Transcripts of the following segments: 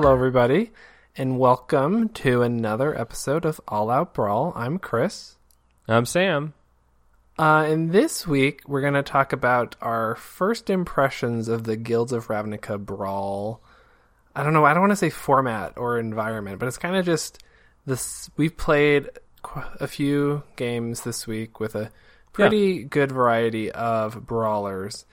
Hello, everybody, and welcome to another episode of All Out Brawl. I'm Chris. I'm Sam. Uh, and this week, we're going to talk about our first impressions of the Guilds of Ravnica Brawl. I don't know, I don't want to say format or environment, but it's kind of just this. We've played qu- a few games this week with a pretty good variety of brawlers,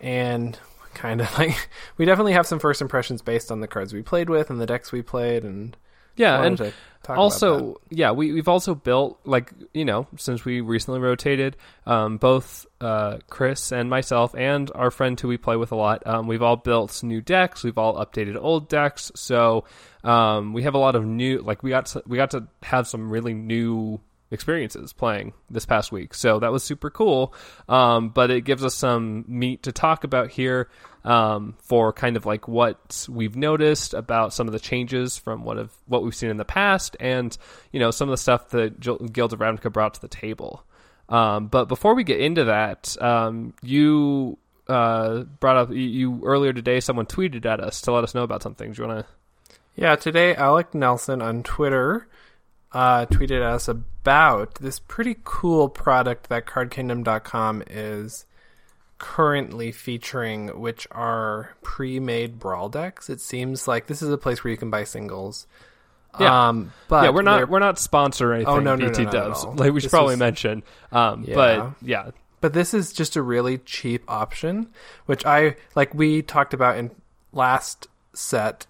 and kind of like we definitely have some first impressions based on the cards we played with and the decks we played, and Yeah, and to talk about that. also, yeah, we we've also built like you know since we recently rotated, um, both uh, Chris and myself and our friend who we play with a lot, um, we've all built new decks. We've all updated old decks, so um, we have a lot of new. Like we got to, we got to have some really new experiences playing this past week, so that was super cool. Um, but it gives us some meat to talk about here. Um, for kind of like what we've noticed about some of the changes from what have what we've seen in the past, and you know some of the stuff that Guild of Ravnica brought to the table. Um, but before we get into that, um, you uh, brought up you, you earlier today. Someone tweeted at us to let us know about something. Do you want to? Yeah, today Alec Nelson on Twitter uh, tweeted us about this pretty cool product that CardKingdom.com is currently featuring, which are pre-made brawl decks. It seems like this is a place where you can buy singles. Yeah. um, but yeah, we're not we're not sponsor or anything. Oh, no, no, no, BT not at does. all. Like we should This probably is- mention. Um, Yeah. But yeah, But this is just a really cheap option, which I like. We talked about in last set,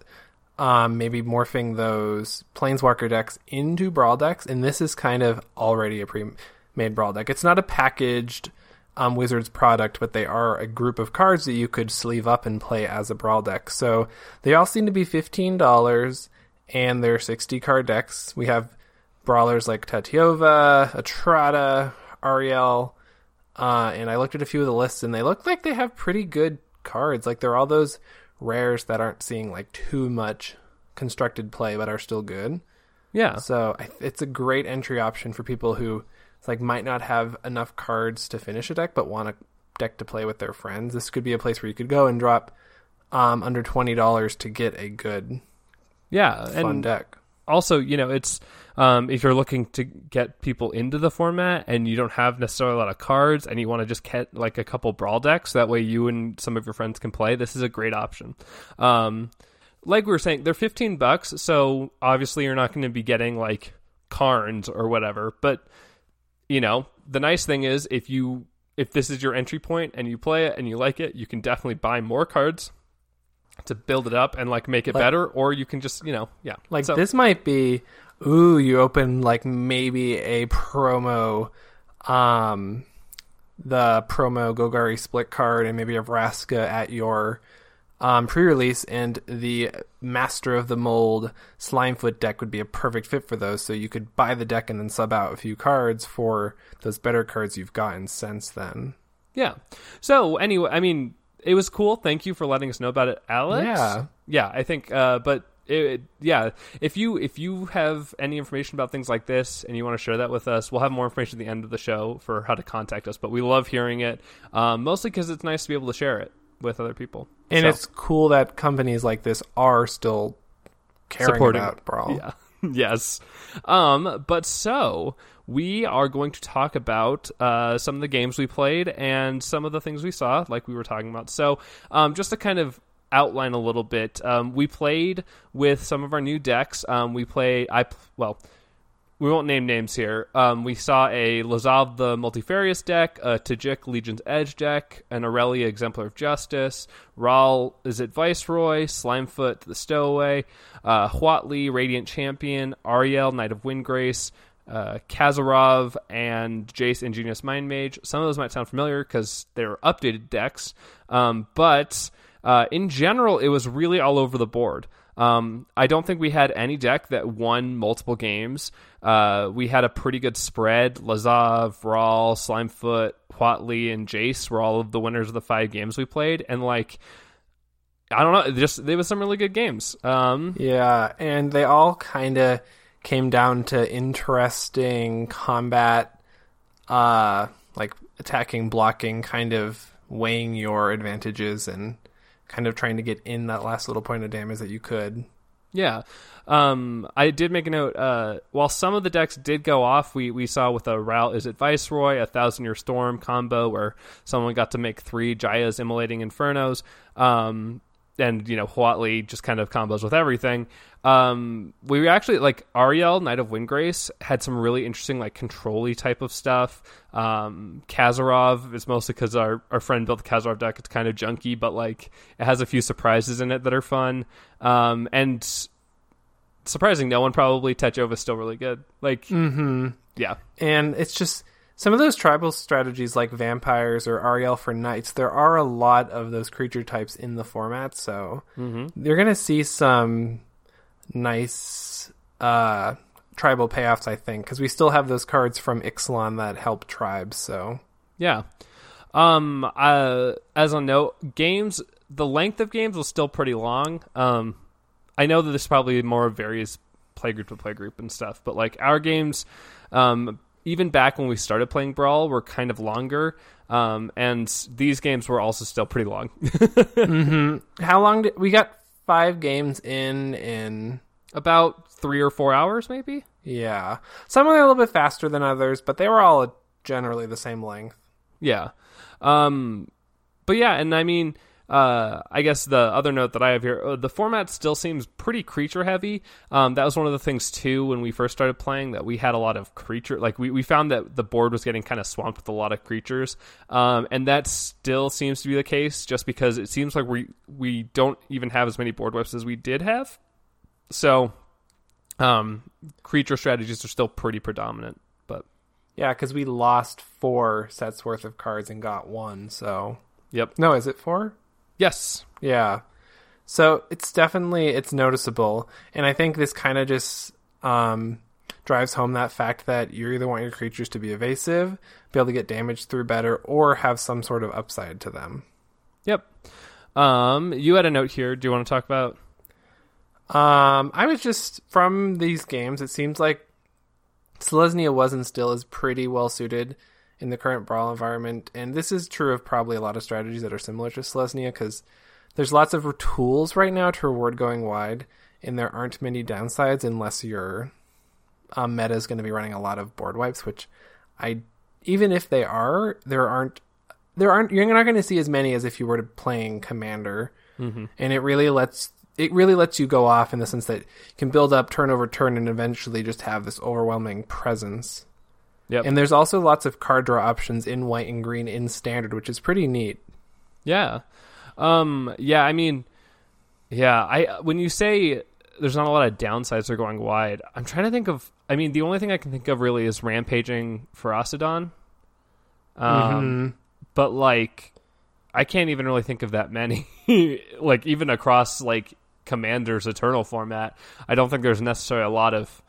um, maybe morphing those planeswalker decks into brawl decks, and this is kind of already a pre-made brawl deck. It's not a packaged um, Wizards product, but they are a group of cards that you could sleeve up and play as a brawl deck. So they all seem to be fifteen dollars, and they're sixty card decks. We have brawlers like Tatyova, Atrata, Aryel. Uh, and I looked at a few of the lists, and they look like they have pretty good cards. Like they're all those rares that aren't seeing like too much constructed play, but are still good. yeah, So it's a great entry option for people who like might not have enough cards to finish a deck, but want a deck to play with their friends. This could be a place where you could go and drop um, under twenty dollars to get a good yeah, fun and deck. also, you know, it's um, if you're looking to get people into the format and you don't have necessarily a lot of cards and you want to just get like a couple brawl decks, that way you and some of your friends can play. This is a great option. Um, like we were saying, they're 15 bucks, so obviously you're not going to be getting like Carns or whatever. But you know, the nice thing is if you if this is your entry point and you play it and you like it, you can definitely buy more cards to build it up and like make it Like- better, or you can just you know yeah. Like So- this might be ooh, you open like maybe a promo um the promo Golgari split card and maybe a Vraska at your um, pre-release and the Master of the Mold Slimefoot deck would be a perfect fit for those. So you could buy the deck and then sub out a few cards for those better cards you've gotten since then. Yeah. So anyway, I mean, it was cool. Thank you for letting us know about it, Alex. Yeah. Yeah, I think. Uh, but it, yeah, if you if you have any information about things like this and you want to share that with us, we'll have more information at the end of the show for how to contact us. But we love hearing it, um, mostly because it's nice to be able to share it with other people. And So, it's cool that companies like this are still caring Supporting about Brawl. Yeah. yes. Um, but so we are going to talk about uh, some of the games we played and some of the things we saw, like we were talking about. So, um, just to kind of outline a little bit, um, we played with some of our new decks. Um, we play I well, we won't name names here. Um, we saw a Lazav the Multifarious deck, a Tajic Legion's Edge deck, an Aurelia Exemplar of Justice, Ral Izzet Viceroy, Slimefoot the Stowaway, uh, Huatli Radiant Champion, Aryel Knight of Windgrace, uh, Kazarov, and Jace Ingenious Mind Mage. Some of those might sound familiar because they're updated decks, um, but uh, in general, it was really all over the board. Um, I don't think we had any deck that won multiple games. Uh, we had a pretty good spread. Lazav, Ral, Slimefoot, Huatli, and Jace were all of the winners of the five games we played. And like, I don't know, just there was some really good games. Um, Yeah, and they all kind of came down to interesting combat, uh, like attacking, blocking, kind of weighing your advantages and kind of trying to get in that last little point of damage that you could. Yeah. Um, I did make a note. Uh, while some of the decks did go off, we, we saw with a Ral Izzet Viceroy, a Thousand Year Storm combo where someone got to make three Jaya's Immolating Infernos. Um, and you know Huatli just kind of combos with everything. Um, we actually like Aryel, Knight of Windgrace, had some really interesting like controlly type of stuff. Um, Kazarov is mostly because our our friend built the Kazarov deck. It's kind of junky, but like it has a few surprises in it that are fun. Um, and surprising no one probably Tatyova is still really good. Like, Mm-hmm. yeah, And it's just some of those tribal strategies like vampires or Aryel for knights, there are a lot of those creature types in the format, so mm-hmm. you're going to see some nice uh, tribal payoffs, I think, because we still have those cards from Ixalan that help tribes, so. yeah. Um, uh, as a note, games the length of games was still pretty long. Um, I know that this probably more varies playgroup to playgroup and stuff, but like our games, um, even back when we started playing Brawl, were kind of longer. Um, and these games were also still pretty long. hmm How long did we got five games in in About three or four hours, maybe. yeah. Some are a little bit faster than others, but they were all generally the same length. Yeah. Um, but yeah, and I mean, uh, I guess the other note that I have here, uh, the format still seems pretty creature heavy. Um, that was one of the things too when we first started playing that we had a lot of creature. Like we, we found that the board was getting kind of swamped with a lot of creatures, um, and that still seems to be the case. Just because it seems like we we don't even have as many board wipes as we did have. So, um, creature strategies are still pretty predominant. But Yeah, because we lost four sets worth of cards and got one. So yep, no, is it four? Yes, Yeah. So it's definitely it's noticeable, and I think this kind of just um, drives home that fact that you either want your creatures to be evasive, be able to get damage through better, or have some sort of upside to them. Yep. Um, you had a note here. Do you want to talk about? Um, I was just from these games. It seems like Selesnya was and still is pretty well suited in the current brawl environment, and this is true of probably a lot of strategies that are similar to Selesnya because there's lots of tools right now to reward going wide, and there aren't many downsides unless your um, meta is going to be running a lot of board wipes. Which I, even if they are, there aren't. There aren't. You're not going to see as many as if you were to playing Commander Mm-hmm. and it really lets it really lets you go off in the sense that you can build up turn over turn and eventually just have this overwhelming presence. Yep. And there's also lots of card draw options in white and green in standard, which is pretty neat. Yeah. Um, yeah, I mean, yeah, I when you say there's not a lot of downsides to going wide, I'm trying to think of. I mean, the only thing I can think of really is Rampaging Ferocidon. Um, Mhm. but like, I can't even really think of that many. like even across like Commander's Eternal format, I don't think there's necessarily a lot of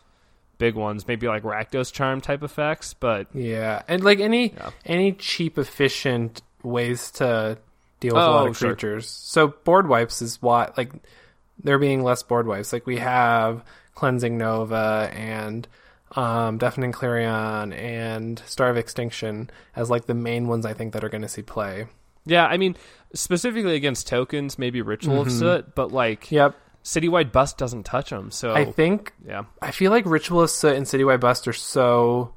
big ones. Maybe like Rakdos Charm type effects, but Yeah, and like any Yeah. any cheap, efficient ways to deal with a Oh, lot of sure. creatures. So board wipes is why like there being less board wipes. Like we have cleansing nova and um, deafening clarion and star of extinction as like the main ones I think that are going to see play. yeah, I mean specifically against tokens, maybe Ritual of Mhm. Soot, but like Yep, Citywide Bust doesn't touch them. So I think yeah, I feel like ritual of soot and citywide bust are so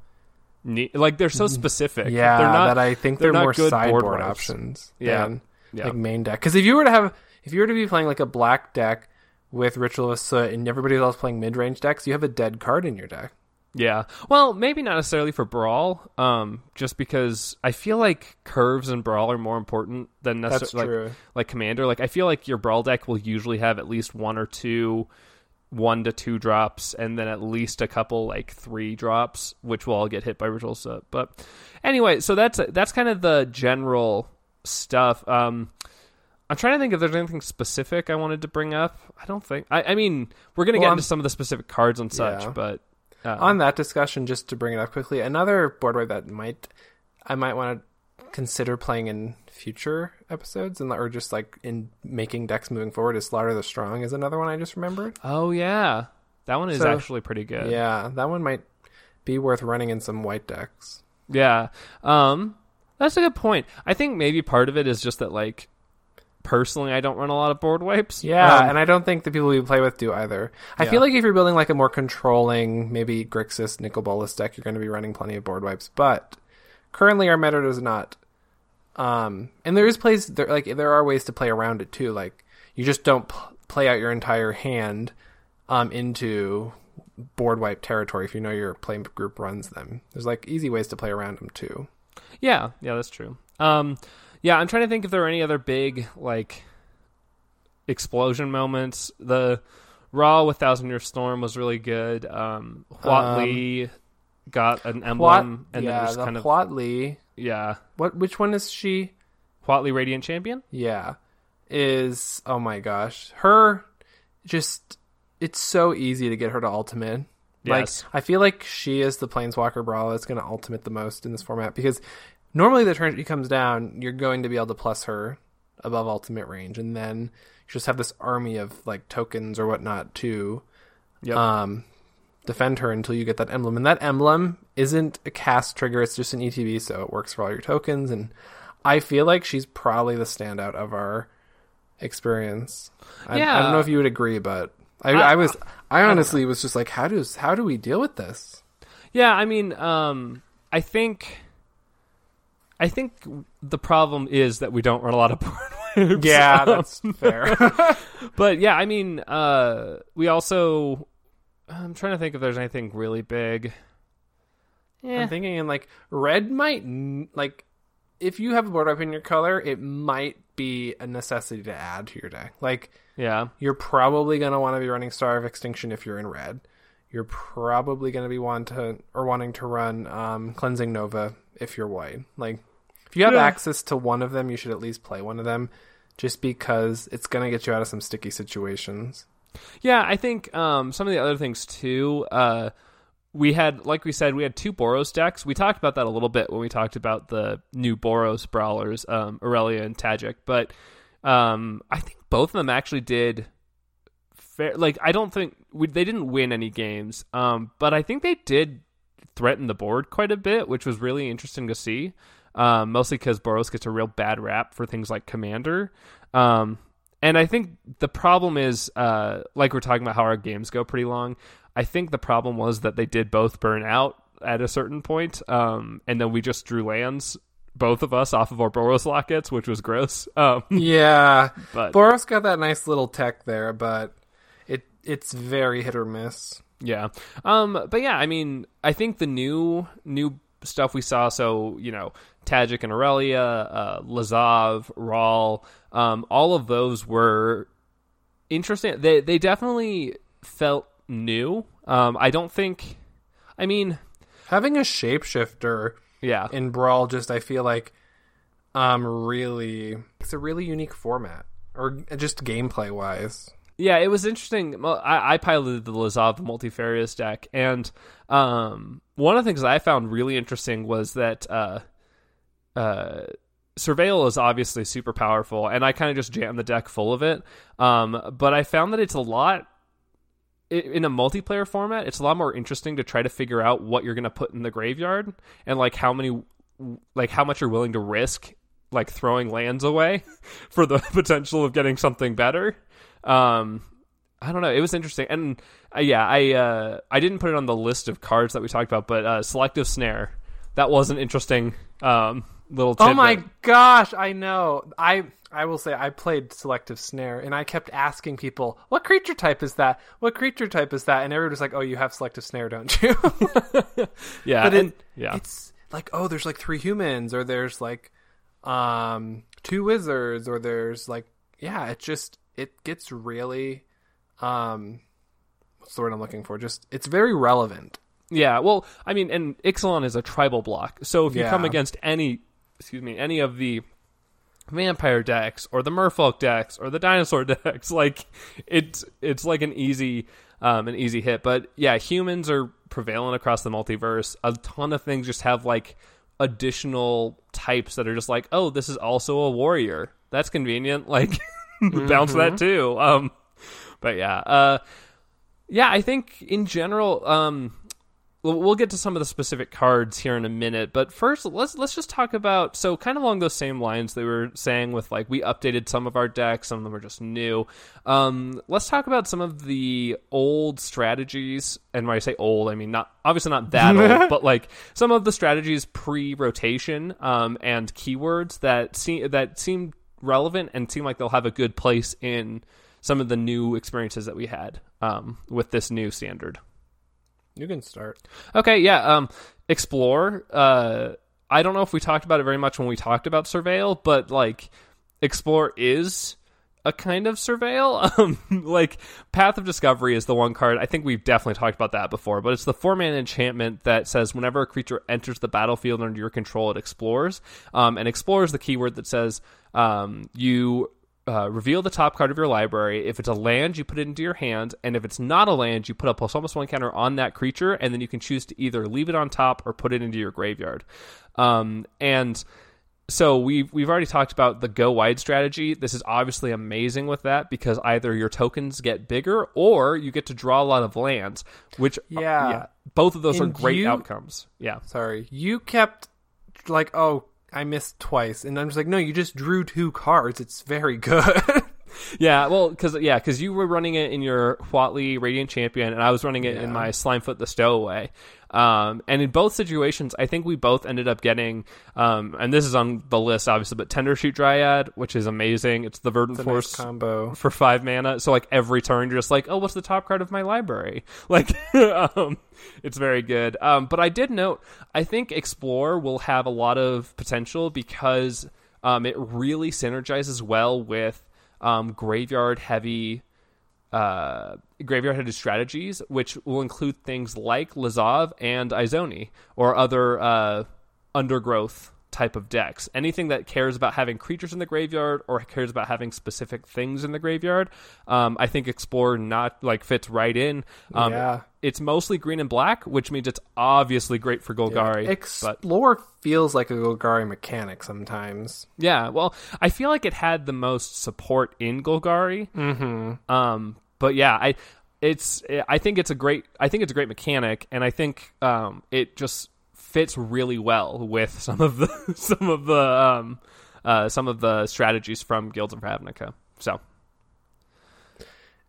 like they're so specific. Mm-hmm. yeah they're not. that I think they're they're, more board sideboard wipes. options Yeah. than yeah, like main deck. Because if you were to have, if you were to be playing like a black deck with Ritual of Soot and everybody else playing mid range decks, you have a dead card in your deck. Yeah. Well, maybe not necessarily for Brawl. Um, just because I feel like curves and Brawl are more important than necessarily like, like Commander. Like I feel like your Brawl deck will usually have at least one or two. One to two drops, and then at least a couple like three drops, which will all get hit by Ritual. But anyway, so that's that's kind of the general stuff. Um, I'm trying to think if there's anything specific I wanted to bring up. I don't think. I, I mean, we're gonna Well, get I'm- into some of the specific cards and such, Yeah. but uh, On that discussion, just to bring it up quickly, another board wipe that might I might want to consider playing in future episodes, and or just like in making decks moving forward is Slaughter the Strong is another one I just remembered. oh yeah, that one is So, actually pretty good. Yeah, that one might be worth running in some white decks. Yeah. Um, that's a good point. I think maybe part of it is just that like personally, I don't run a lot of board wipes. Yeah, Um, and I don't think the people we play with do either. I Yeah. feel like if you're building like a more controlling, maybe Grixis, Nicol Bolas deck, you're going to be running plenty of board wipes. But currently, our meta does not. Um, and there is plays there like there are ways to play around it too. Like you just don't pl- play out your entire hand um, into board wipe territory if you know your play group runs them. There's like easy ways to play around them too. Yeah, yeah, that's true. Um, yeah, I'm trying to think if there are any other big like explosion moments. The Ral with Thousand Year Storm was really good. Um, Huat Um, Lee got an emblem, and then yeah, it was the kind of Lee. yeah, What? Which one is she? Huatli Radiant Champion. Yeah. Is oh my gosh. Her just it's so easy to get her to ultimate. Yes. Like I feel like she is the planeswalker brawler that's gonna ultimate the most in this format because normally the turn she comes down, you're going to be able to plus her above ultimate range, and then you just have this army of like tokens or whatnot to Yep. um defend her until you get that emblem. And that emblem isn't a cast trigger, it's just an ETB, so it works for all your tokens. And I feel like she's probably the standout of our experience. I, I don't know if you would agree, but I, I- I was I honestly was just like, how does how do we deal with this? Yeah, I mean, um, I think, I think the problem is that we don't run a lot of board wipes. Yeah, Um, that's fair. but yeah, I mean, uh, we also. I'm trying to think if there's anything really big. Yeah, I'm thinking in like red might n- like if you have a board wipe in your color, it might be a necessity to add to your deck. Like yeah, You're probably going to want to be running Star of Extinction if you're in red. You're probably going to be want to or wanting to run um, Cleansing Nova if you're white. Like if you have Yeah. access to one of them, you should at least play one of them just because it's going to get you out of some sticky situations. yeah. I think um, some of the other things too. Uh, we had, like we said, we had two Boros decks. We talked about that a little bit when we talked about the new Boros brawlers, um, Aurelia and Tajic. But um, I think both of them actually did fair. Like, I don't think we, they didn't win any games, um, but I think they did threaten the board quite a bit, which was really interesting to see. Um, mostly because Boros gets a real bad rap for things like Commander. Um, and I think the problem is, uh, like we're talking about how our games go pretty long. I think the problem was that they did both burn out at a certain point, um, and then we just drew lands, both of us, off of our Boros lockets, which was gross. Um, Yeah, but Boros got that nice little tech there, but it it's very hit or miss. Yeah. Um but yeah, I mean, I think the new new stuff we saw so, you know, Tajic and Aurelia, uh Lazav, Ral, um all of those were interesting. They they definitely felt new. Um I don't think I mean, Having a shapeshifter yeah. in Brawl just I feel like um really it's a really unique format or just gameplay wise. Yeah, it was interesting. I, I piloted the Lazav multifarious deck, and um, one of the things I found really interesting was that uh, uh, Surveil is obviously super powerful, and I kind of just jammed the deck full of it. Um, but I found that it's a lot in a multiplayer format. It's a lot more interesting to try to figure out what you're going to put in the graveyard and like how many, like how much you're willing to risk, like throwing lands away for the potential of getting something better. Um, I don't know. It was interesting, and uh, yeah, I uh, I didn't put it on the list of cards that we talked about, but uh, selective snare that was an interesting um, little. Oh my gosh, I know. I I will say I played selective snare and I kept asking people, "What creature type is that? What creature type is that?" And everyone was like, "Oh, you have selective snare, don't you?" Yeah, but and- yeah, it's like, "Oh, there's like three humans or there's like um two wizards or there's like yeah, it just it gets really um what's the word I'm looking for? Just it's very relevant. yeah. Well, I mean, and Ixalan is a tribal block, so if you come against any, excuse me, any of the vampire decks or the merfolk decks or the dinosaur decks like it's it's like an easy um an easy hit but yeah humans are prevalent across the multiverse a ton of things just have like additional types that are just like oh this is also a warrior that's convenient like bounce that too um but yeah uh yeah i think in general um we'll we'll get to some of the specific cards here in a minute, but first let's let's just talk about so kind of along those same lines they were saying with like we updated some of our decks, some of them are just new. Um, let's talk about some of the old strategies, and when I say old, I mean not obviously not that old, but like some of the strategies pre-rotation um, and keywords that seem that seem relevant and seem like they'll have a good place in some of the new experiences that we had um, with this new standard. You can start. Okay, yeah. Um, explore. Uh, I don't know if we talked about it very much when we talked about surveil, but like, explore is a kind of surveil. Um, like, Path of Discovery is the one card. I think we've definitely talked about that before, but it's the four man enchantment that says whenever a creature enters the battlefield under your control, it explores. Um, and explores the keyword that says um, you uh, reveal the top card of your library. If it's a land, you put it into your hand, and if it's not a land, you put a plus almost one counter on that creature, and then you can choose to either leave it on top or put it into your graveyard. Um, and so we've we've already talked about the go wide strategy. This is obviously amazing with that because either your tokens get bigger or you get to draw a lot of lands, which uh, Yeah. yeah both of those And are great you- outcomes. Yeah. Sorry. You kept like, oh, I missed twice, and I'm just like, no, you just drew two cards. It's very good. Yeah, well, because yeah, because you were running it in your Huatli Radiant Champion, and I was running it in my Slimefoot the Stowaway. Um, and in both situations, I think we both ended up getting, um, and this is on the list, obviously, but Tendershoot Dryad, which is amazing. It's the Verdant It's a nice Force combo. for five mana. So like every turn, you're just like, oh, what's the top card of my library? Like, um, it's very good. Um, but I did note, I think Explore will have a lot of potential because um, it really synergizes well with um, graveyard heavy. Uh, graveyard headed strategies, which will include things like Lazav and Izoni, or other uh, undergrowth type of decks. Anything that cares about having creatures in the graveyard or cares about having specific things in the graveyard, um, I think Explorer not like fits right in. Um, Yeah. It's mostly green and black, which means it's obviously great for Golgari. but Explore feels like a Golgari mechanic sometimes. yeah, well, I feel like it had the most support in Golgari. Mm-hmm. Um, but yeah, I it's I think it's a great I think it's a great mechanic, and I think um, it just fits really well with some of the some of the um, uh, some of the strategies from Guilds of Ravnica. So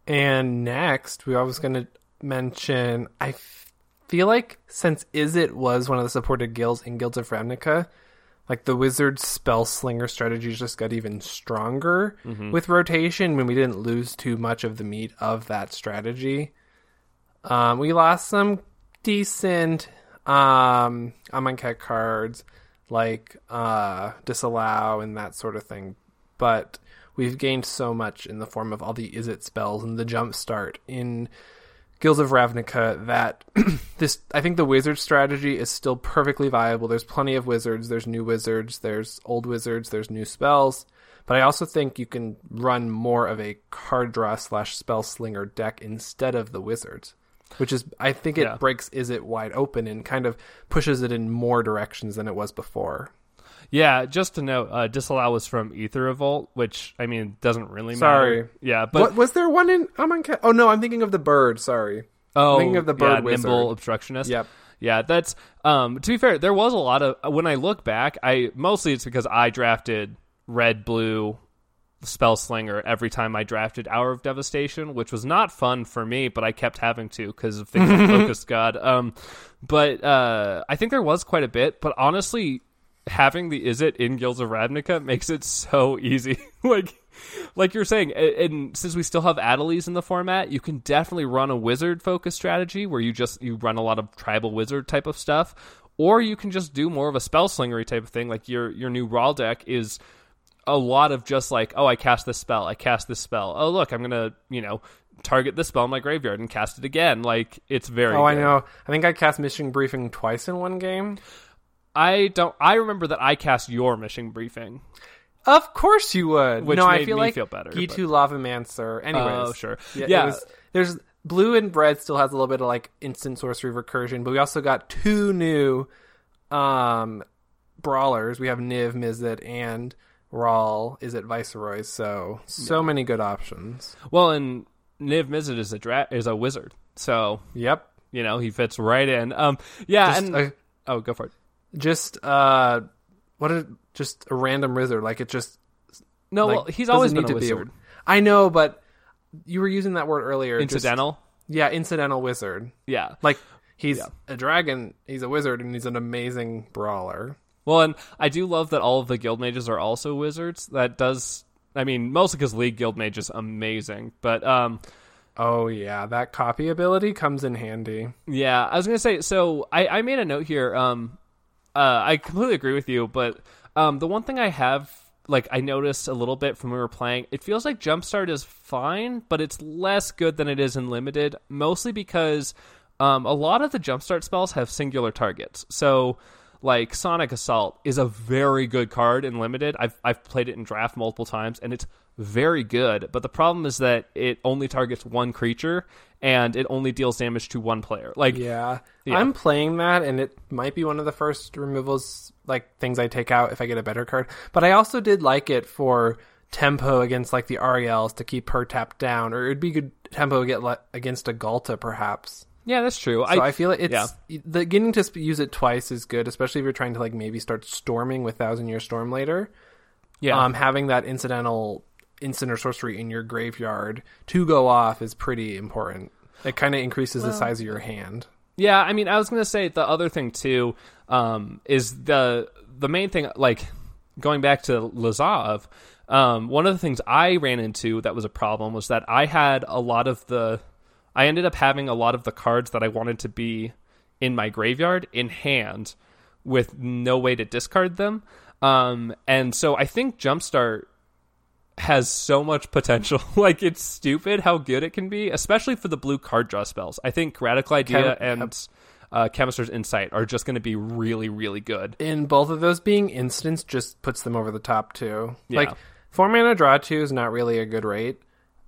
And next, we always going to mention. I f- feel like since Izzet was one of the supported guilds in Guilds of Ravnica, like the wizard spell slinger strategies just got even stronger with rotation when we didn't lose too much of the meat of that strategy. Um, we lost some decent um Amonkhet cards like uh disallow and that sort of thing. But we've gained so much in the form of all the Izzet spells and the jump start in Guilds of Ravnica that this I think the wizard strategy is still perfectly viable. There's plenty of wizards, there's new wizards, there's old wizards, there's new spells. But I also think you can run more of a card draw slash spell slinger deck instead of the wizards. Which is I think it Yeah. breaks Izzet wide open and kind of pushes it in more directions than it was before. yeah, just to note, uh, Disallow was from Aether Revolt, which I mean doesn't really Sorry. matter. Sorry, yeah, but what was there one in Amonkhet? Oh no, I'm thinking of the bird. Sorry. oh, thinking of the bird yeah, wizard. nimble obstructionist. Yep. Yeah, that's um to be fair, there was a lot of when I look back, I mostly it's because I drafted red blue spell slinger every time I drafted Hour of Devastation, which was not fun for me, but I kept having to because of things like Locust God. Um but uh I think there was quite a bit, but honestly having the Izzet in Guilds of Ravnica makes it so easy. like like you're saying, and since we still have Adeliz in the format, you can definitely run a wizard focused strategy where you just you run a lot of tribal wizard type of stuff, or you can just do more of a spell slingery type of thing. Like your your new Ral deck is a lot of just like, oh, I cast this spell, I cast this spell. Oh, look, I'm gonna you know target this spell in my graveyard and cast it again. Like it's very. Oh, I know. I think I cast Mission Briefing twice in one game. I don't. I remember that I cast your mission briefing. Of course you would. Which no, I feel like feel better, Ghitu Lavamancer. Anyways. Oh, sure. Yeah. Yeah. was- there's blue and red still has a little bit of like instant sorcery recursion, but we also got two new um brawlers. We have Niv-Mizzet, and Ral. Is at Viceroy? So so many good options. Well, and Niv Mizzet is a dra- is a wizard, so Yep. You know, he fits right in. Um, yeah, Just and a- oh, go for it. just uh, what a just a random wizard. Like it just No, like, well, he's always been need a to be wizard. I know, but you were using that word earlier. just- Incidental. yeah, incidental wizard. Yeah. Like he's Yeah. a dragon, he's a wizard, and he's an amazing brawler. Well, and I do love that all of the guild mages are also wizards. That does, I mean, mostly because League Guildmage is amazing. But um, Oh yeah, that copy ability comes in handy. yeah, I was gonna say. So I, I made a note here. Um, uh, I completely agree with you. But um, the one thing I have, like, I noticed a little bit from when we were playing, it feels like Jumpstart is fine, but it's less good than it is in limited. Mostly because um, a lot of the Jumpstart spells have singular targets. So like Sonic Assault is a very good card in limited. I've I've played it in draft multiple times and it's very good, but the problem is that it only targets one creature and it only deals damage to one player. Like Yeah. Yeah. I'm playing that, and it might be one of the first removals, like things I take out if I get a better card. But I also did like it for tempo against like the Aryels to keep her tapped down, or it'd be good tempo to get le- against a Ghalta perhaps. Yeah, that's true. So I, feel like it's yeah. the getting to sp- use it twice is good, especially if you're trying to like maybe start storming with Thousand Year Storm later. yeah. Um, having that incidental instant or sorcery in your graveyard to go off is pretty important. It kind of increases the size of your hand. Yeah, I mean, I was gonna say the other thing too um, is the the main thing. Like going back to Lazav. um, one of the things I ran into that was a problem was that I had a lot of the. I ended up having a lot of the cards that I wanted to be in my graveyard in hand, with no way to discard them. Um, and so I think Jumpstart has so much potential. like it's stupid how good it can be, especially for the blue card draw spells. I think Radical Idea Chem- and uh, Chemister's Insight are just going to be really, really good. in both of those being instants just puts them over the top too. Yeah. Like four mana draw two is not really a good rate.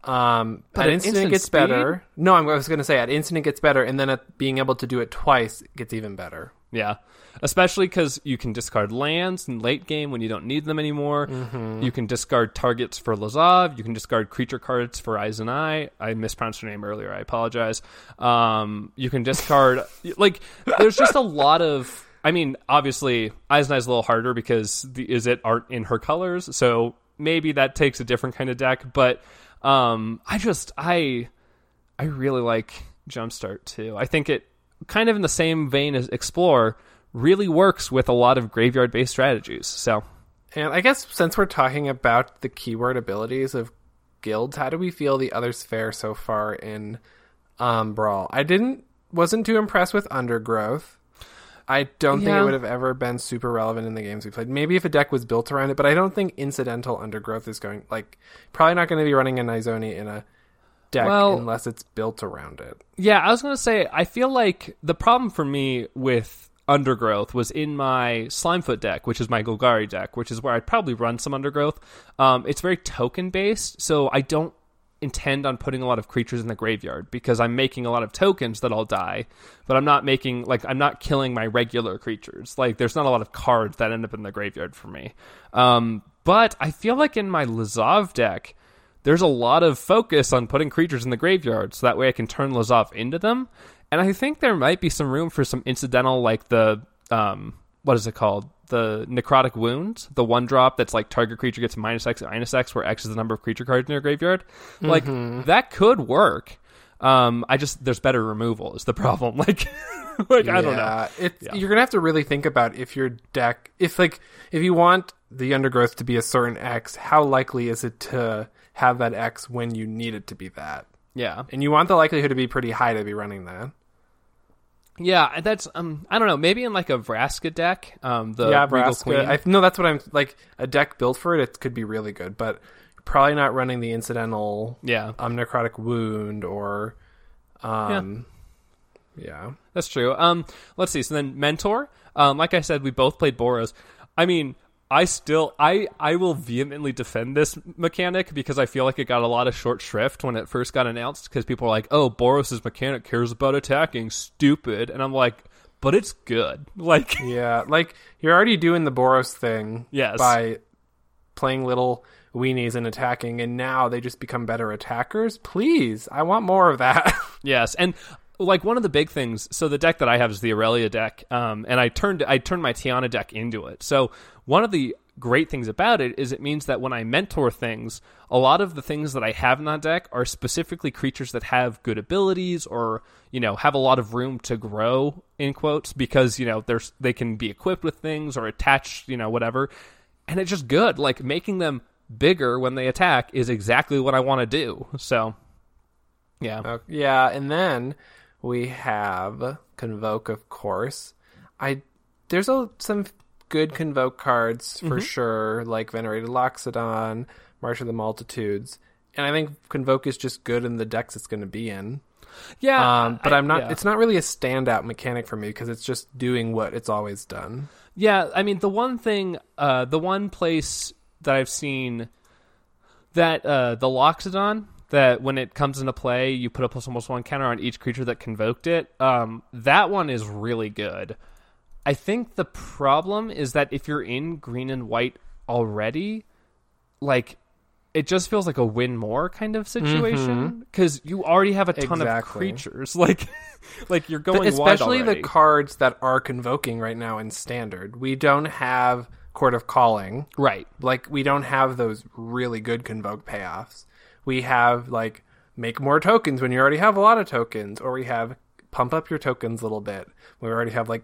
Um, But at at instant, it gets speed? better. No, I'm, I was going to say at instant it gets better, and then at being able to do it twice it gets even better. Yeah. Especially because you can discard lands in late game when you don't need them anymore. Mm-hmm. You can discard targets for Lazav. You can discard creature cards for Izoni. I mispronounced her name earlier. I apologize. Um, you can discard like there's just a lot of. I mean, obviously Izoni's a little harder because the Izzet aren't in her colors, so maybe that takes a different kind of deck. But um, I just I I really like Jumpstart too. I think it kind of in the same vein as Explore really works with a lot of graveyard based strategies. So And I guess since we're talking about the keyword abilities of guilds, how do we feel the others fare so far in um, Brawl? I didn't wasn't too impressed with Undergrowth. I don't think Yeah. it would have ever been super relevant in the games we played. Maybe if a deck was built around it, but I don't think incidental Undergrowth is going like probably not going to be running a Nizoni in a deck Well- unless it's built around it. yeah, I was gonna say I feel like the problem for me with Undergrowth was in my Slimefoot deck, which is my Golgari deck, which is where I'd probably run some Undergrowth. Um, it's very token based, so I don't intend on putting a lot of creatures in the graveyard because I'm making a lot of tokens that I'll die, but I'm not making like I'm not killing my regular creatures. Like there's not a lot of cards that end up in the graveyard for me. Um, but I feel like in my Lazav deck, there's a lot of focus on putting creatures in the graveyard so that way I can turn Lazav into them. And I think there might be some room for some incidental like the um what is it called? The necrotic wound, the one drop that's like target creature gets minus X minus X where X is the number of creature cards in your graveyard. Like that could work. Um I just there's better removal is the problem. Like like I don't know. It's, Yeah. You're gonna have to really think about if your deck, if like, if you want the undergrowth to be a certain X, how likely is it to have that X when you need it to be that? Yeah. And you want the likelihood to be pretty high to be running that. Yeah, that's um I don't know, maybe in like a Vraska deck, um the yeah, Regal Vraska. Queen. I no, that's what I'm like. A deck built for it, it could be really good, but probably not running the incidental yeah. um, necrotic wound or, um, yeah. That's true. Um, let's see. So then, mentor. Um, like I said, we both played Boros. I mean, I still, I, I will vehemently defend this mechanic because I feel like it got a lot of short shrift when it first got announced because people are like, "Oh, Boros's mechanic cares about attacking." Stupid, and I'm like, but it's good. Like, Yeah, like you're already doing the Boros thing Yes. by playing little weenies and attacking, and now they just become better attackers. Please, I want more of that. yes, and like one of the big things. So the deck that I have is the Aurelia deck, um, and I turned I turned my Tiana deck into it. So one of the great things about it is it means that when I mentor things, a lot of the things that I have in that deck are specifically creatures that have good abilities or you know have a lot of room to grow in quotes because you know there's they can be equipped with things or attached you know whatever, and it's just good. Like making them bigger when they attack is exactly what I want to do. So yeah. Uh, yeah, and then we have Convoke, of course. I there's a, some good Convoke cards for sure, like Venerated Loxodon, March of the Multitudes, and I think Convoke is just good in the decks it's going to be in. Yeah, Um, but I- I'm not. yeah. It's not really a standout mechanic for me because it's just doing what it's always done. Yeah, I mean the one thing, uh, the one place that I've seen that uh, the Loxodon that when it comes into play, you put a plus almost one counter on each creature that convoked it. Um, that one is really good. I think the problem is that if you're in green and white already, like it just feels like a win more kind of situation because you already have a ton of creatures. Like, like you're going But especially the cards that are convoking right now in standard. We don't have Chord of Calling. right. Like we don't have those really good convoke payoffs. We have like make more tokens when you already have a lot of tokens, or we have pump up your tokens a little bit. We already have like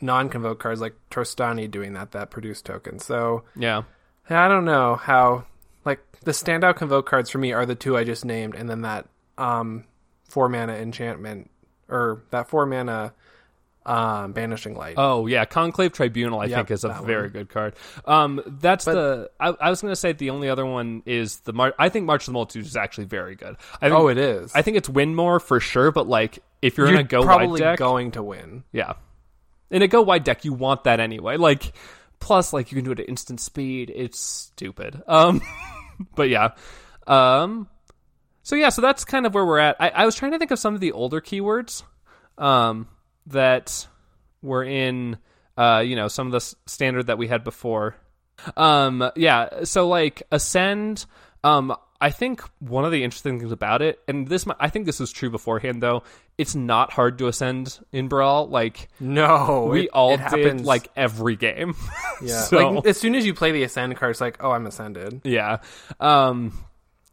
non-convoke cards like Trostani doing that that produce tokens. So Yeah. I don't know how like the standout convoke cards for me are the two I just named, and then that um four mana enchantment or that four mana um banishing light. Oh yeah, Conclave Tribunal I Yep, think is a very one. good card. Um, that's the I, I was going to say the only other one is the Mar- I think March of the Multitudes is actually very good. I think, oh, it is. I think it's win more for sure, but like if you're, You're in a go probably wide deck, going to win. yeah, in a go wide deck you want that anyway. Like plus like you can do it at instant speed. It's stupid. Um, but yeah, um, so yeah, so that's kind of where we're at. I, I was trying to think of some of the older keywords, um, that were in, uh, you know, some of the s- standard that we had before. Um, yeah, so like ascend. Um, I think one of the interesting things about it, and this, I think this was true beforehand though. It's not hard to ascend in Brawl. Like No, we it- all it did, like every game. yeah. so- Like as soon as you play the ascend card, it's like, oh, I'm ascended. Yeah. Um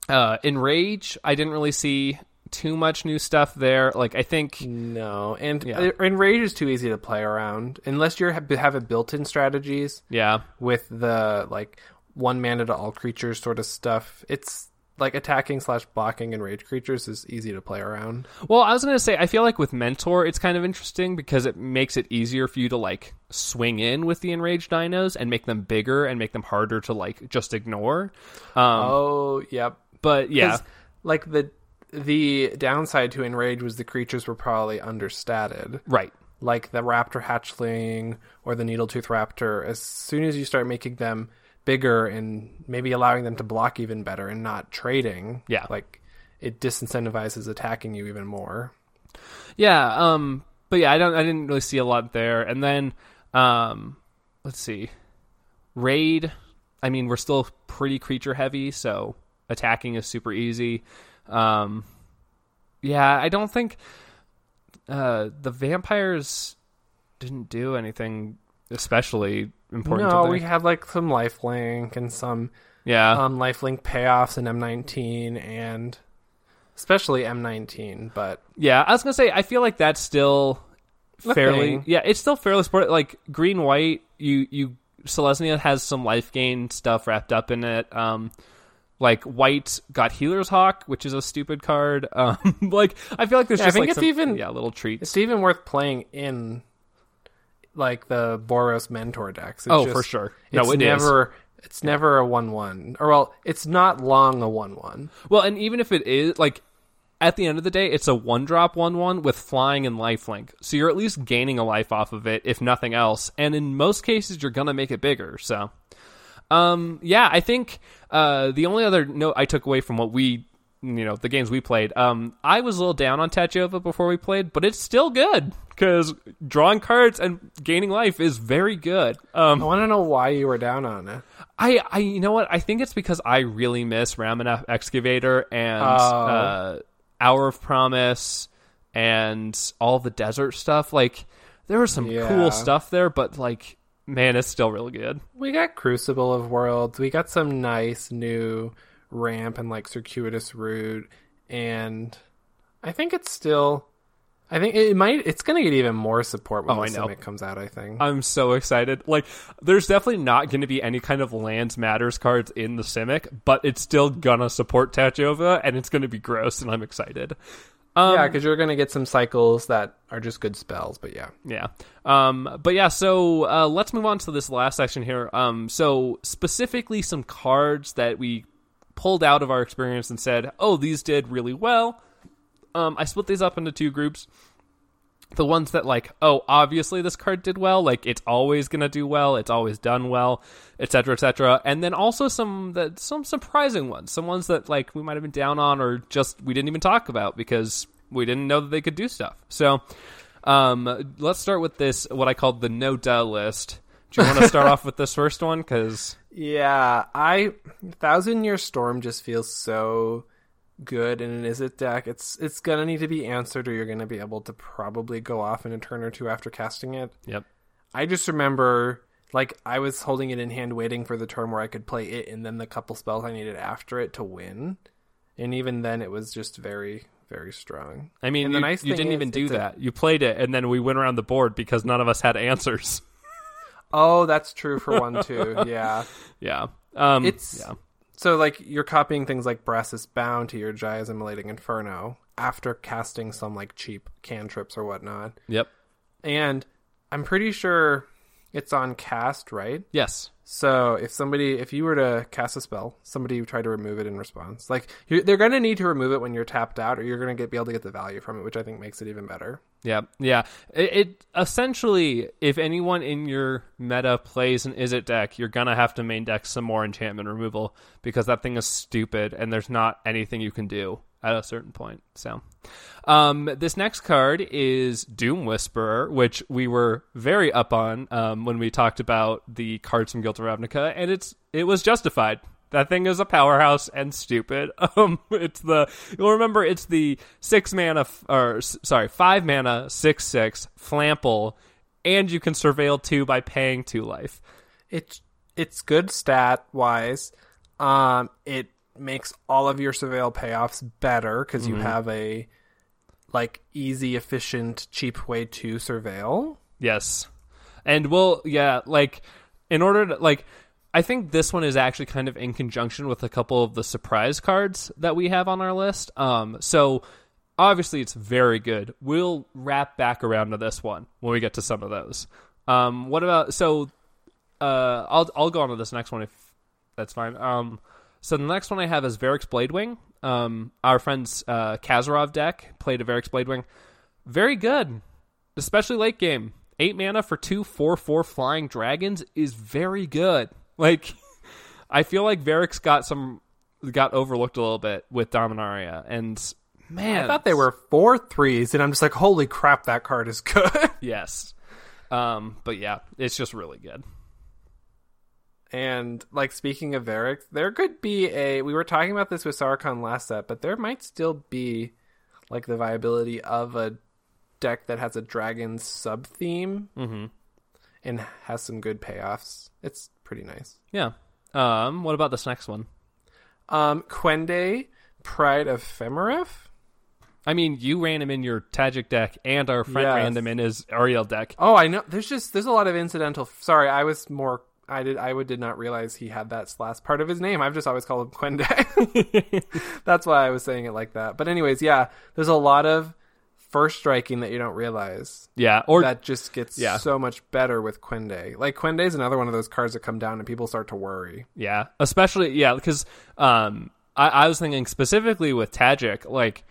uh Enrage, I didn't really see too much new stuff there. Like I think No, and Yeah. uh, enrage is too easy to play around unless you have have a built-in strategies yeah. with the like one mana to all creatures sort of stuff. It's like attacking slash blocking enrage creatures is easy to play around. Well, I was going to say I feel like with Mentor it's kind of interesting because it makes it easier for you to like swing in with the enraged dinos and make them bigger and make them harder to like just ignore. Um oh, yep. but yeah, like the the downside to enrage was the creatures were probably understated. Right. like the raptor hatchling or the needletooth raptor as soon as you start making them bigger and maybe allowing them to block even better and not trading Yeah. like it disincentivizes attacking you even more Yeah, um but yeah, I don't I didn't really see a lot there. And then um let's see. Raid, I mean, we're still pretty creature heavy, so attacking is super easy. Um yeah, I don't think uh the vampires didn't do anything especially important no we had like some lifelink and some Yeah. um lifelink payoffs in m19 and especially m19 but Yeah, I was gonna say I feel like that's still fairly yeah, it's still fairly sport like green white, you you Selesnya has some life gain stuff wrapped up in it. Um like white got Healer's Hawk, which is a stupid card. Um like I feel like there's Yeah, I think like it's some- even- yeah, little treats. it's even worth playing in like the boros mentor decks It's Oh, just- for sure. No, it's it is. never it's never a one one or well it's not long a one one Well, and even if it is like at the end of the day, it's a one drop one one with flying and lifelink. So you're at least gaining a life off of it, if nothing else. And in most cases you're gonna make it bigger. So um yeah, I think uh the only other note I took away from what we you know, the games we played, um, I was a little down on Tatyova before we played, but it's still good because drawing cards and gaining life is very good. Um, I want to know why you were down on it. I, I, you know what? I think it's because I really miss Ramunap Excavator and Oh. uh, Hour of Promise and all the desert stuff. Like there was some Yeah. cool stuff there, but like man, it's still really good. We got Crucible of Worlds. We got some nice new ramp and like circuitous route, and I think it's still. I think it might. It's going to get even more support when Oh, the I comes out. I think. I'm so excited. Like, there's definitely not going to be any kind of lands matters cards in the Simic, but it's still gonna support Tatyova, and it's going to be gross, and I'm excited. Um, yeah, because you're going to get some cycles that are just good spells. But yeah, Yeah. Um, but yeah, so uh, let's move on to this last section here. Um, so specifically, some cards that we pulled out of our experience and said, "Oh, these did really well." Um, I split these up into two groups. The ones that like, oh, obviously this card did well, like it's always gonna do well, it's always done well, etc., etc. And then also some that some surprising ones, some ones that like we might have been down on or just we didn't even talk about because we didn't know that they could do stuff. So, um, let's start with this what I called the no duh list. Do you want to start off with this first one? Because yeah. I Thousand Year Storm just feels so good in an Izzet deck. It's it's to need to be answered, or you're to be able to probably go off in a turn or two after casting it. yep, I just remember like I was holding it in hand waiting for the turn where I could play it and then the couple spells I needed after it to win. And even then it was just very very strong. I mean, you, nice you didn't is even do it's a- that. You played it, and then we went around the board because none of us had answers. Oh, that's true for one too. yeah. yeah, um, It's yeah. So like you're copying things like Brass's Bound to your Jaya's Immolating Inferno after casting some like cheap cantrips or whatnot. Yep. And I'm pretty sure it's on cast, right? Yes. So if somebody, if you were to cast a spell, somebody try to remove it in response. Like you're, they're going to need to remove it when you're tapped out, or you're going to get be able to get the value from it, which I think makes it even better. Yeah. Yeah. It, it essentially, if anyone in your meta plays an Izzet deck, you're gonna have to main deck some more enchantment removal because that thing is stupid, and there's not anything you can do at a certain point. So, um, this next card is Doom Whisperer, which we were very up on um, when we talked about the cards from Guild of Ravnica, and it's it was justified. That thing is a powerhouse and stupid. Um, it's the you'll remember it's the six mana or sorry five mana six six flample, and you can surveil two by paying two life. It's it's good stat wise. Um, it makes all of your surveil payoffs better because you have a like easy, efficient, cheap way to surveil. Yes. And we'll yeah, like in order to like I think this one is actually kind of in conjunction with a couple of the surprise cards that we have on our list. Um so obviously it's very good. We'll wrap back around to this one when we get to some of those. Um what about so uh I'll I'll go on to this next one if that's fine. Um so the next one I have is Verix Bladewing. Um our friend's uh Kazarov deck played a Verix Bladewing. Very good especially late game. Eight mana for two four four flying dragons is very good. Like, I feel like Verix got some got overlooked a little bit with Dominaria, and man, I thought they were four threes, and I'm just like, holy crap, that card is good. yes. Um, but yeah, it's just really good. And like speaking of Verix, there could be a. We were talking about this with Sarkhan last set, but there might still be like the viability of a deck that has a dragon sub theme Mhm. and has some good payoffs. It's pretty nice. Yeah. Um, what about this next one? Um, Kwende, Pride of Femeref. I mean, you ran him in your Tajic deck, and our friend Yes. ran him in his Aryel deck. Oh, I know. There's just there's a lot of incidental. Sorry, I was more. I did. I would did not realize he had that last part of his name. I've just always called him Kwende. That's why I was saying it like that. But anyways, yeah. There's a lot of first striking that you don't realize Yeah, or that just gets Yeah. so much better with Kwende. Like Kwende is another one of those cards that come down and people start to worry. Yeah, especially yeah, because um, I, I was thinking specifically with Tajic, like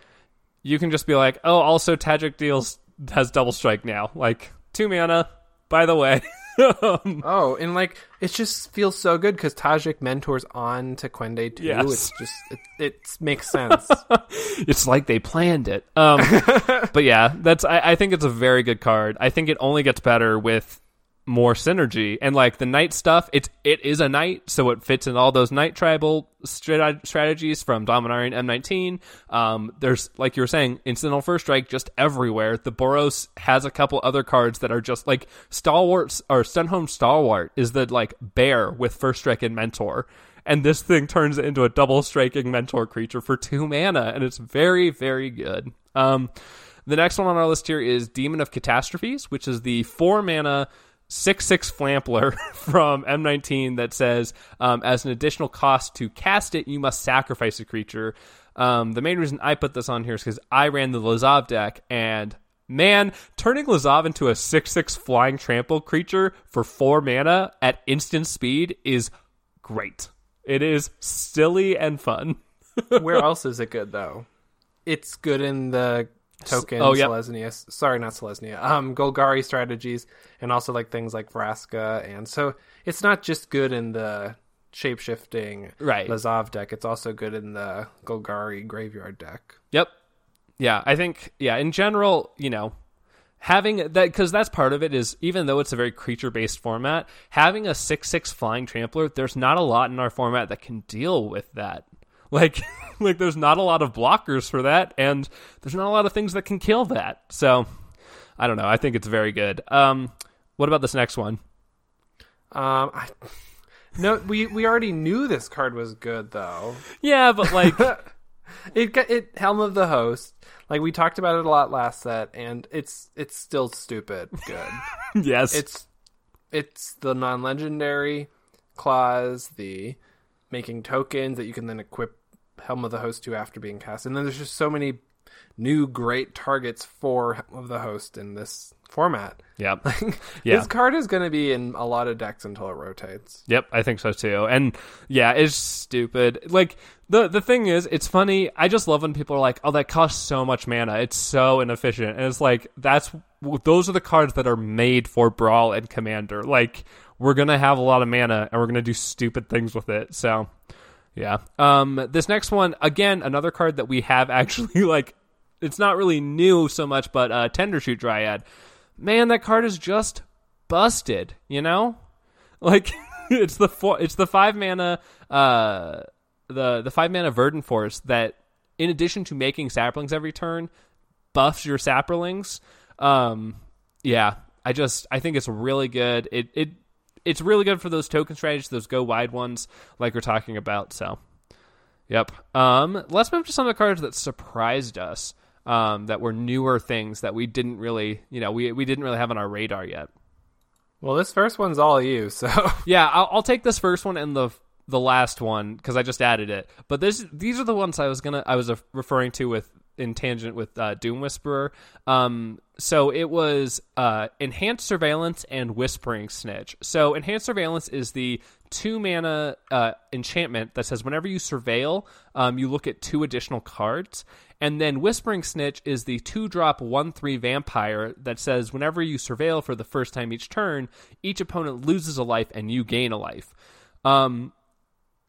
you can just be like, oh, also Tajic deals has double strike now, like two mana. By the way, um, Oh, and like it just feels so good because Tajic mentors on to Kwende too. Yes. It's just it, it makes sense. it's like they planned it. Um, but yeah, that's I, I think it's a very good card. I think it only gets better with more synergy. And like the knight stuff it's it is a knight so it fits in all those knight tribal strat- strategies from dominarian m19 um, there's like you were saying incidental first strike just everywhere. The boros has a couple other cards that are just like stalwarts or Sunhome stalwart is the like bear with first strike and mentor. And this thing turns into a double striking mentor creature for two mana and it's very very good. Um, the next one on our list here is Demon of Catastrophes, which is the four mana six six flampler from M19 that says um, as an additional cost to cast it, you must sacrifice a creature. Um, the main reason I put this on here is because I ran the Lazav deck and. Man, turning Lazav into a 6 6 flying trample creature for 4 mana at instant speed is great. It is silly and fun. Where else is it good though? It's good in the token oh, yep. Selesnya. Sorry, not Selesnya. Um, Golgari strategies, and also like things like Vraska, and so it's not just good in the shape shifting Right. Lazav deck. It's also good in the Golgari graveyard deck. Yep. Yeah, I think yeah, in general, you know, having that cuz that's part of it is even though it's a very creature-based format, having a 6/6 flying trampler, there's not a lot in our format that can deal with that. Like like there's not a lot of blockers for that and there's not a lot of things that can kill that. So, I don't know. I think it's very good. Um what about this next one? Um, I, no, we we already knew this card was good though. Yeah, but like It got it Helm of the Host. Like we talked about it a lot last set, and it's it's still stupid good. yes. it's it's the non-legendary clause, the making tokens that you can then equip Helm of the Host to after being cast, and then there's just so many new great targets for Helm of the Host in this format. Yep. Yeah. This card is going to be in a lot of decks until it rotates. Yep, I think so too. And yeah, it's stupid. Like the the thing is, it's funny. I just love when people are like, "Oh, that costs so much mana. It's so inefficient." And it's like that's those are the cards that are made for Brawl and Commander. Like we're gonna have a lot of mana and we're gonna do stupid things with it. So yeah. Um, this next one again, another card that we have actually like. It's not really new so much, but uh, Tendershoot Dryad. Man, that card is just busted. You know, like it's the four, it's the five mana uh the the five mana verdant force that in addition to making saplings every turn buffs your saplings um yeah i just i think it's really good it it it's really good for those token strategies those go wide ones like we're talking about so. Yep. Um let's move to some of the cards that surprised us um that were newer things that we didn't really you know we we didn't really have on our radar yet. Well, this first one's all you, so. Yeah, I'll, I'll take this first one and the the last one because I just added it. But this these are the ones I was gonna I was referring to with in tangent with uh, Doom Whisperer. Um, so it was uh, enhanced surveillance and whispering snitch. So enhanced surveillance is the two mana uh, enchantment that says whenever you surveil, um, you look at two additional cards. And then Whispering Snitch is the two drop 1 3 vampire that says whenever you surveil for the first time each turn, each opponent loses a life and you gain a life. Um,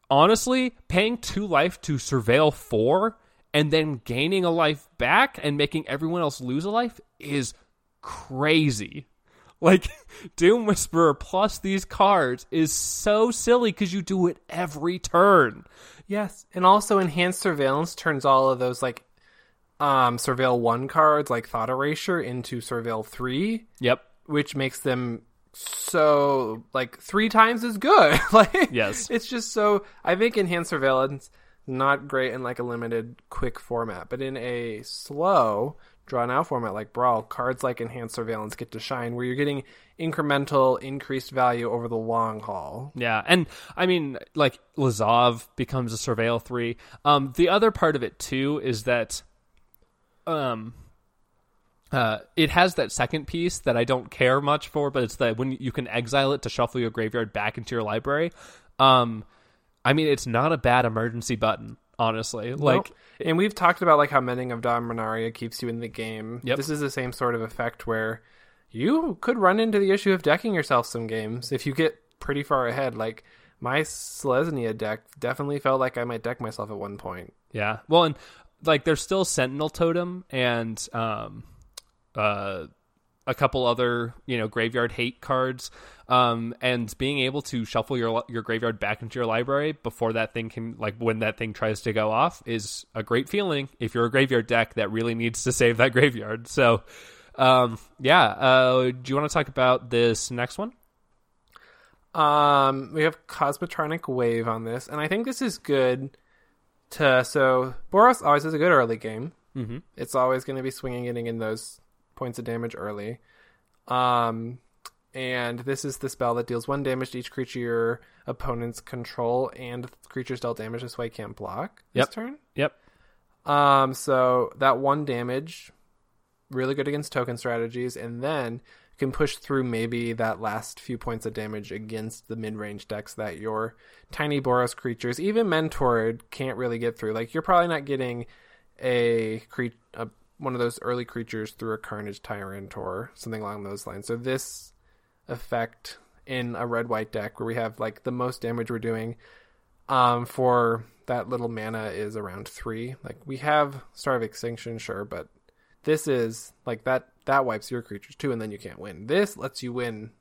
honestly, paying two life to surveil four and then gaining a life back and making everyone else lose a life is crazy. Like, Doom Whisperer plus these cards is so silly because you do it every turn. yes. And also, enhanced surveillance turns all of those like um surveil one cards like thought erasure into surveil three, Yep. which makes them so like three times as good. like Yes. it's just so. I think enhanced surveillance not great in like a limited quick format, but in a slow drawn out format like Brawl, cards like enhanced surveillance get to shine where you're getting incremental increased value over the long haul. Yeah, and I mean, like Lazav becomes a surveil three. Um, the other part of it too is that, um, uh, it has that second piece that I don't care much for, but it's that when you can exile it to shuffle your graveyard back into your library. Um, I mean, it's not a bad emergency button, honestly. Like, Nope. and we've talked about like how Mending of Dominaria keeps you in the game. Yep. This is the same sort of effect where you could run into the issue of decking yourself some games if you get pretty far ahead. Like my Selesnya deck definitely felt like I might deck myself at one point. Yeah. Well, and like there's still Sentinel Totem and um, uh, a couple other you know graveyard hate cards, um, and being able to shuffle your your graveyard back into your library before that thing can like when that thing tries to go off is a great feeling if you're a graveyard deck that really needs to save that graveyard. So, um, yeah, uh, do you want to talk about this next one? Um, we have Cosmotronic Wave on this, and I think this is good to. So Boros always has a good early game. Mm-hmm. It's always going to be swinging, getting in those points of damage early. Um, and this is the spell that deals one damage to each creature your opponents control, and creatures dealt damage this way can't block this Yep. turn. Yep. Um, so that one damage, really good against token strategies, and then can push through maybe that last few points of damage against the mid-range decks that your tiny Boros creatures, even mentored, can't really get through. Like you're probably not getting a cre- a one of those early creatures through a Carnage Tyrant or something along those lines. So this effect in a red white deck where we have like the most damage we're doing um for that little mana is around three. Like we have Star of Extinction, sure, but this is like that that wipes your creatures too, and then you can't win. This lets you win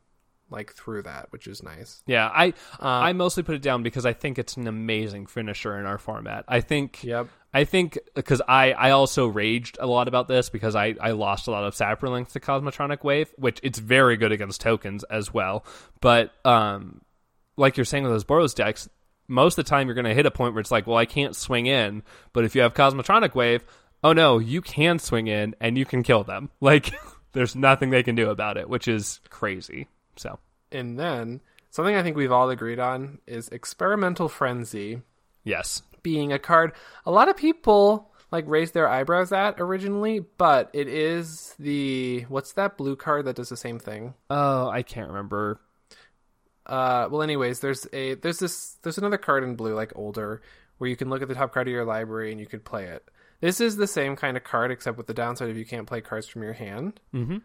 like through that, which is nice. Yeah, I Uh, I mostly put it down because I think it's an amazing finisher in our format. I think Yep. I think because I, I also raged a lot about this because I, I lost a lot of Saprolings to Cosmotronic Wave, which it's very good against tokens as well. But um, like you're saying with those Boros decks, most of the time you're going to hit a point where it's like, well, I can't swing in. But if you have Cosmotronic Wave, oh no, you can swing in and you can kill them. Like there's nothing they can do about it, which is crazy. So And then something I think we've all agreed on is Experimental Frenzy yes, being a card a lot of people like raised their eyebrows at originally, but it is the what's that blue card that does the same thing? oh I can't remember. Uh, well, anyways, there's a there's this there's another card in blue like older where you can look at the top card of your library and you could play it. This is the same kind of card except with the downside of you can't play cards from your hand. Mm-hmm.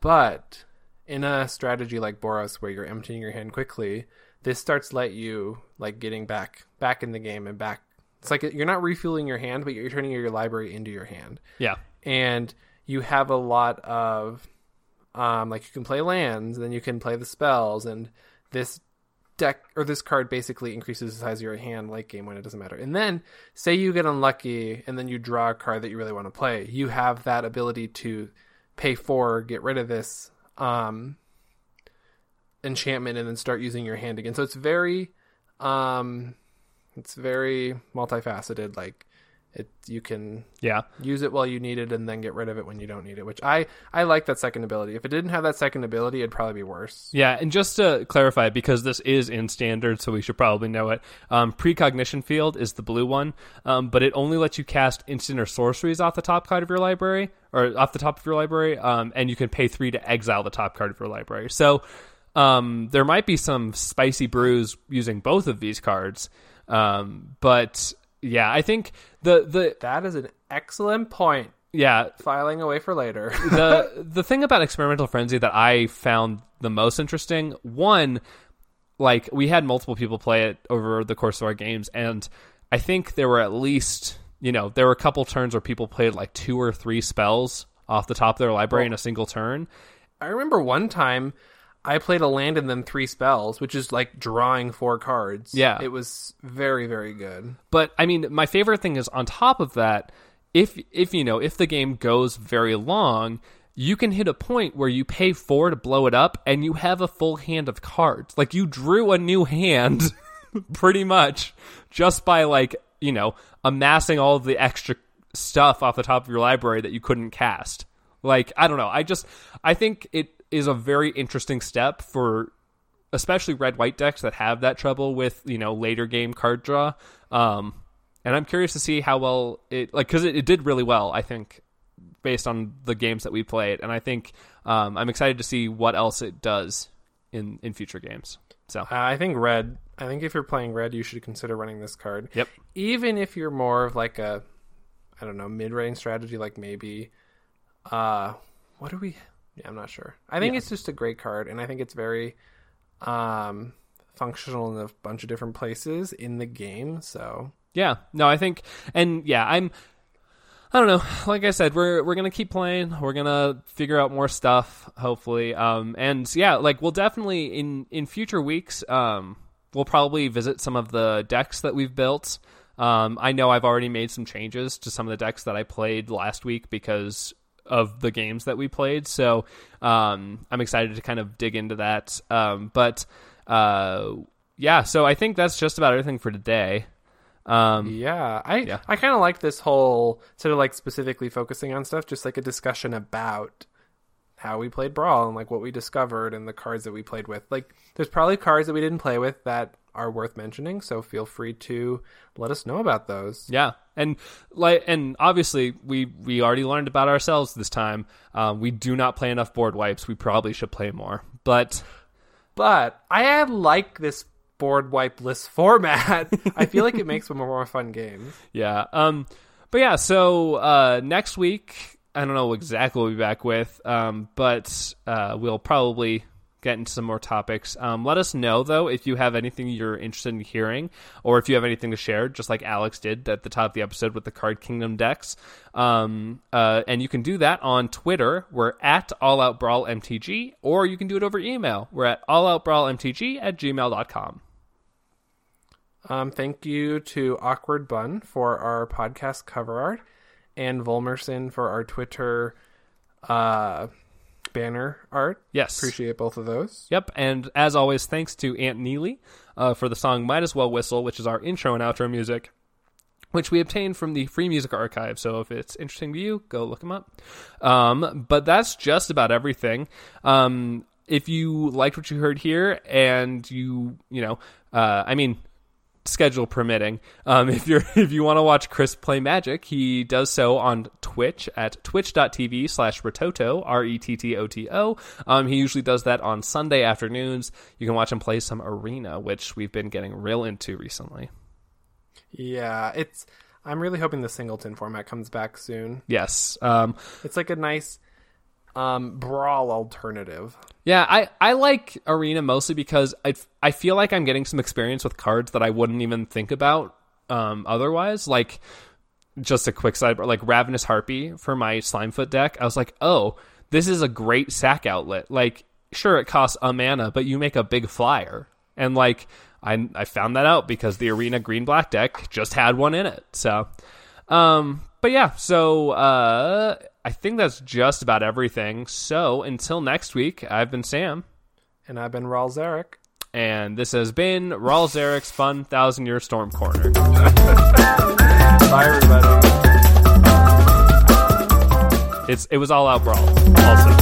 But in a strategy like Boros where you're emptying your hand quickly, this starts let you like getting back back in the game and back. It's like you're not refueling your hand, but you're turning your library into your hand. Yeah, and you have a lot of um like you can play lands then you can play the spells and this deck or this card basically increases the size of your hand late game when it doesn't matter. And then say you get unlucky and then you draw a card that you really want to play. You have that ability to pay four get rid of this um enchantment and then start using your hand again. So it's very um it's very multifaceted like it you can yeah. use it while you need it and then get rid of it when you don't need it which i i like that second ability if it didn't have that second ability it'd probably be worse Yeah, and just to clarify, because this is in standard, so we should probably know it. Um, precognition field is the blue one, um, but it only lets you cast instant or sorceries off the top card of your library, or off the top of your library, um, and you can pay three to exile the top card of your library. So um, there might be some spicy brews using both of these cards, um, but yeah, I think the the that is an excellent point. Yeah. Filing away for later. The the thing about experimental frenzy that I found the most interesting one like we had multiple people play it over the course of our games and I think there were at least you know there were a couple turns where people played like two or three spells off the top of their library in a single turn. I remember one time i played a land and then three spells which is like drawing four cards Yeah. it was very very good But I mean, my favorite thing is on top of that, if if you know if the game goes very long, you can hit a point where you pay four to blow it up, and you have a full hand of cards. Like you drew a new hand, pretty much, just by like you know amassing all of the extra stuff off the top of your library that you couldn't cast. Like I don't know, I just I think it is a very interesting step for especially red white decks that have that trouble with you know later game card draw. Um and i'm curious to see how well it like because it, it did really well i think based on the games that we played. And i think um i'm excited to see what else it does in in future games. So. Uh, i think red i think if you're playing red you should consider running this card. Yep. Even if you're more of like a i don't know mid-range strategy like maybe uh what do we yeah i'm not sure i think Yeah. it's just a great card and i think it's very um functional in a bunch of different places in the game so Yeah, no, I think, and yeah, I'm, I don't know. Like I said, we're we're gonna keep playing. We're gonna figure out more stuff, hopefully. Um, and yeah, like we'll definitely in in future weeks, um, we'll probably visit some of the decks that we've built. Um, I know I've already made some changes to some of the decks that I played last week because of the games that we played. So um, I'm excited to kind of dig into that. Um, but uh, yeah, so I think that's just about everything for today. Um, Yeah, I Yeah. I kind of like this whole sort of like specifically focusing on stuff, just like a discussion about how we played Brawl and like what we discovered and the cards that we played with. Like, there's probably cards that we didn't play with that are worth mentioning, so feel free to let us know about those. Yeah, and like, and obviously, we we already learned about ourselves this time. Um, we do not play enough board wipes. We probably should play more. But But I like this board wipe list format. I feel like it makes for more fun games. yeah, um, but yeah. So uh, next week, I don't know exactly what we'll be back with, um, but uh, we'll probably get into some more topics. Um, let us know though if you have anything you're interested in hearing, or if you have anything to share, just like Alex did at the top of the episode with the Card Kingdom decks. Um, uh, and you can do that on Twitter. We're at All Out Brawl MTG, or you can do it over email. We're at All Out Brawl MTG at gmail.com. Um, thank you to Awkward Bun for our podcast cover art and Volmerson for our Twitter uh, banner art. Yes. Appreciate both of those. Yep, and as always, thanks to Aunt Neely uh, for the song "Might As Well Whistle," which is our intro and outro music, which we obtained from the Free Music Archive. So if it's interesting to you, go look them up. Um, but that's just about everything. Um, if you liked what you heard here, and you, you know, uh, I mean, schedule permitting. Um, if you're if you want to watch Chris play Magic, he does so on Twitch at twitch.tv slash Rettoto, R E T T O T O. Um, he usually does that on Sunday afternoons. You can watch him play some Arena, which we've been getting real into recently. Yeah, it's. I'm really hoping the singleton format comes back soon. Yes. Um, It's like a nice um, brawl alternative. Yeah, I, I like Arena mostly because I, I feel like I'm getting some experience with cards that I wouldn't even think about um, otherwise. Like, just a quick side, like Ravenous Harpy for my Slimefoot deck. I was like, oh, this is a great sack outlet. Like, sure, it costs a mana, but you make a big flyer. And, like, I, I found that out because the Arena Green Black deck just had one in it. So, um, but yeah, so uh, I think that's just about everything. So until next week, I've been Sam, And I've been Ral Zarek. and this has been Ral Zarek's Fun Thousand Year Storm Corner. Bye, everybody. It's it was all out brawl also.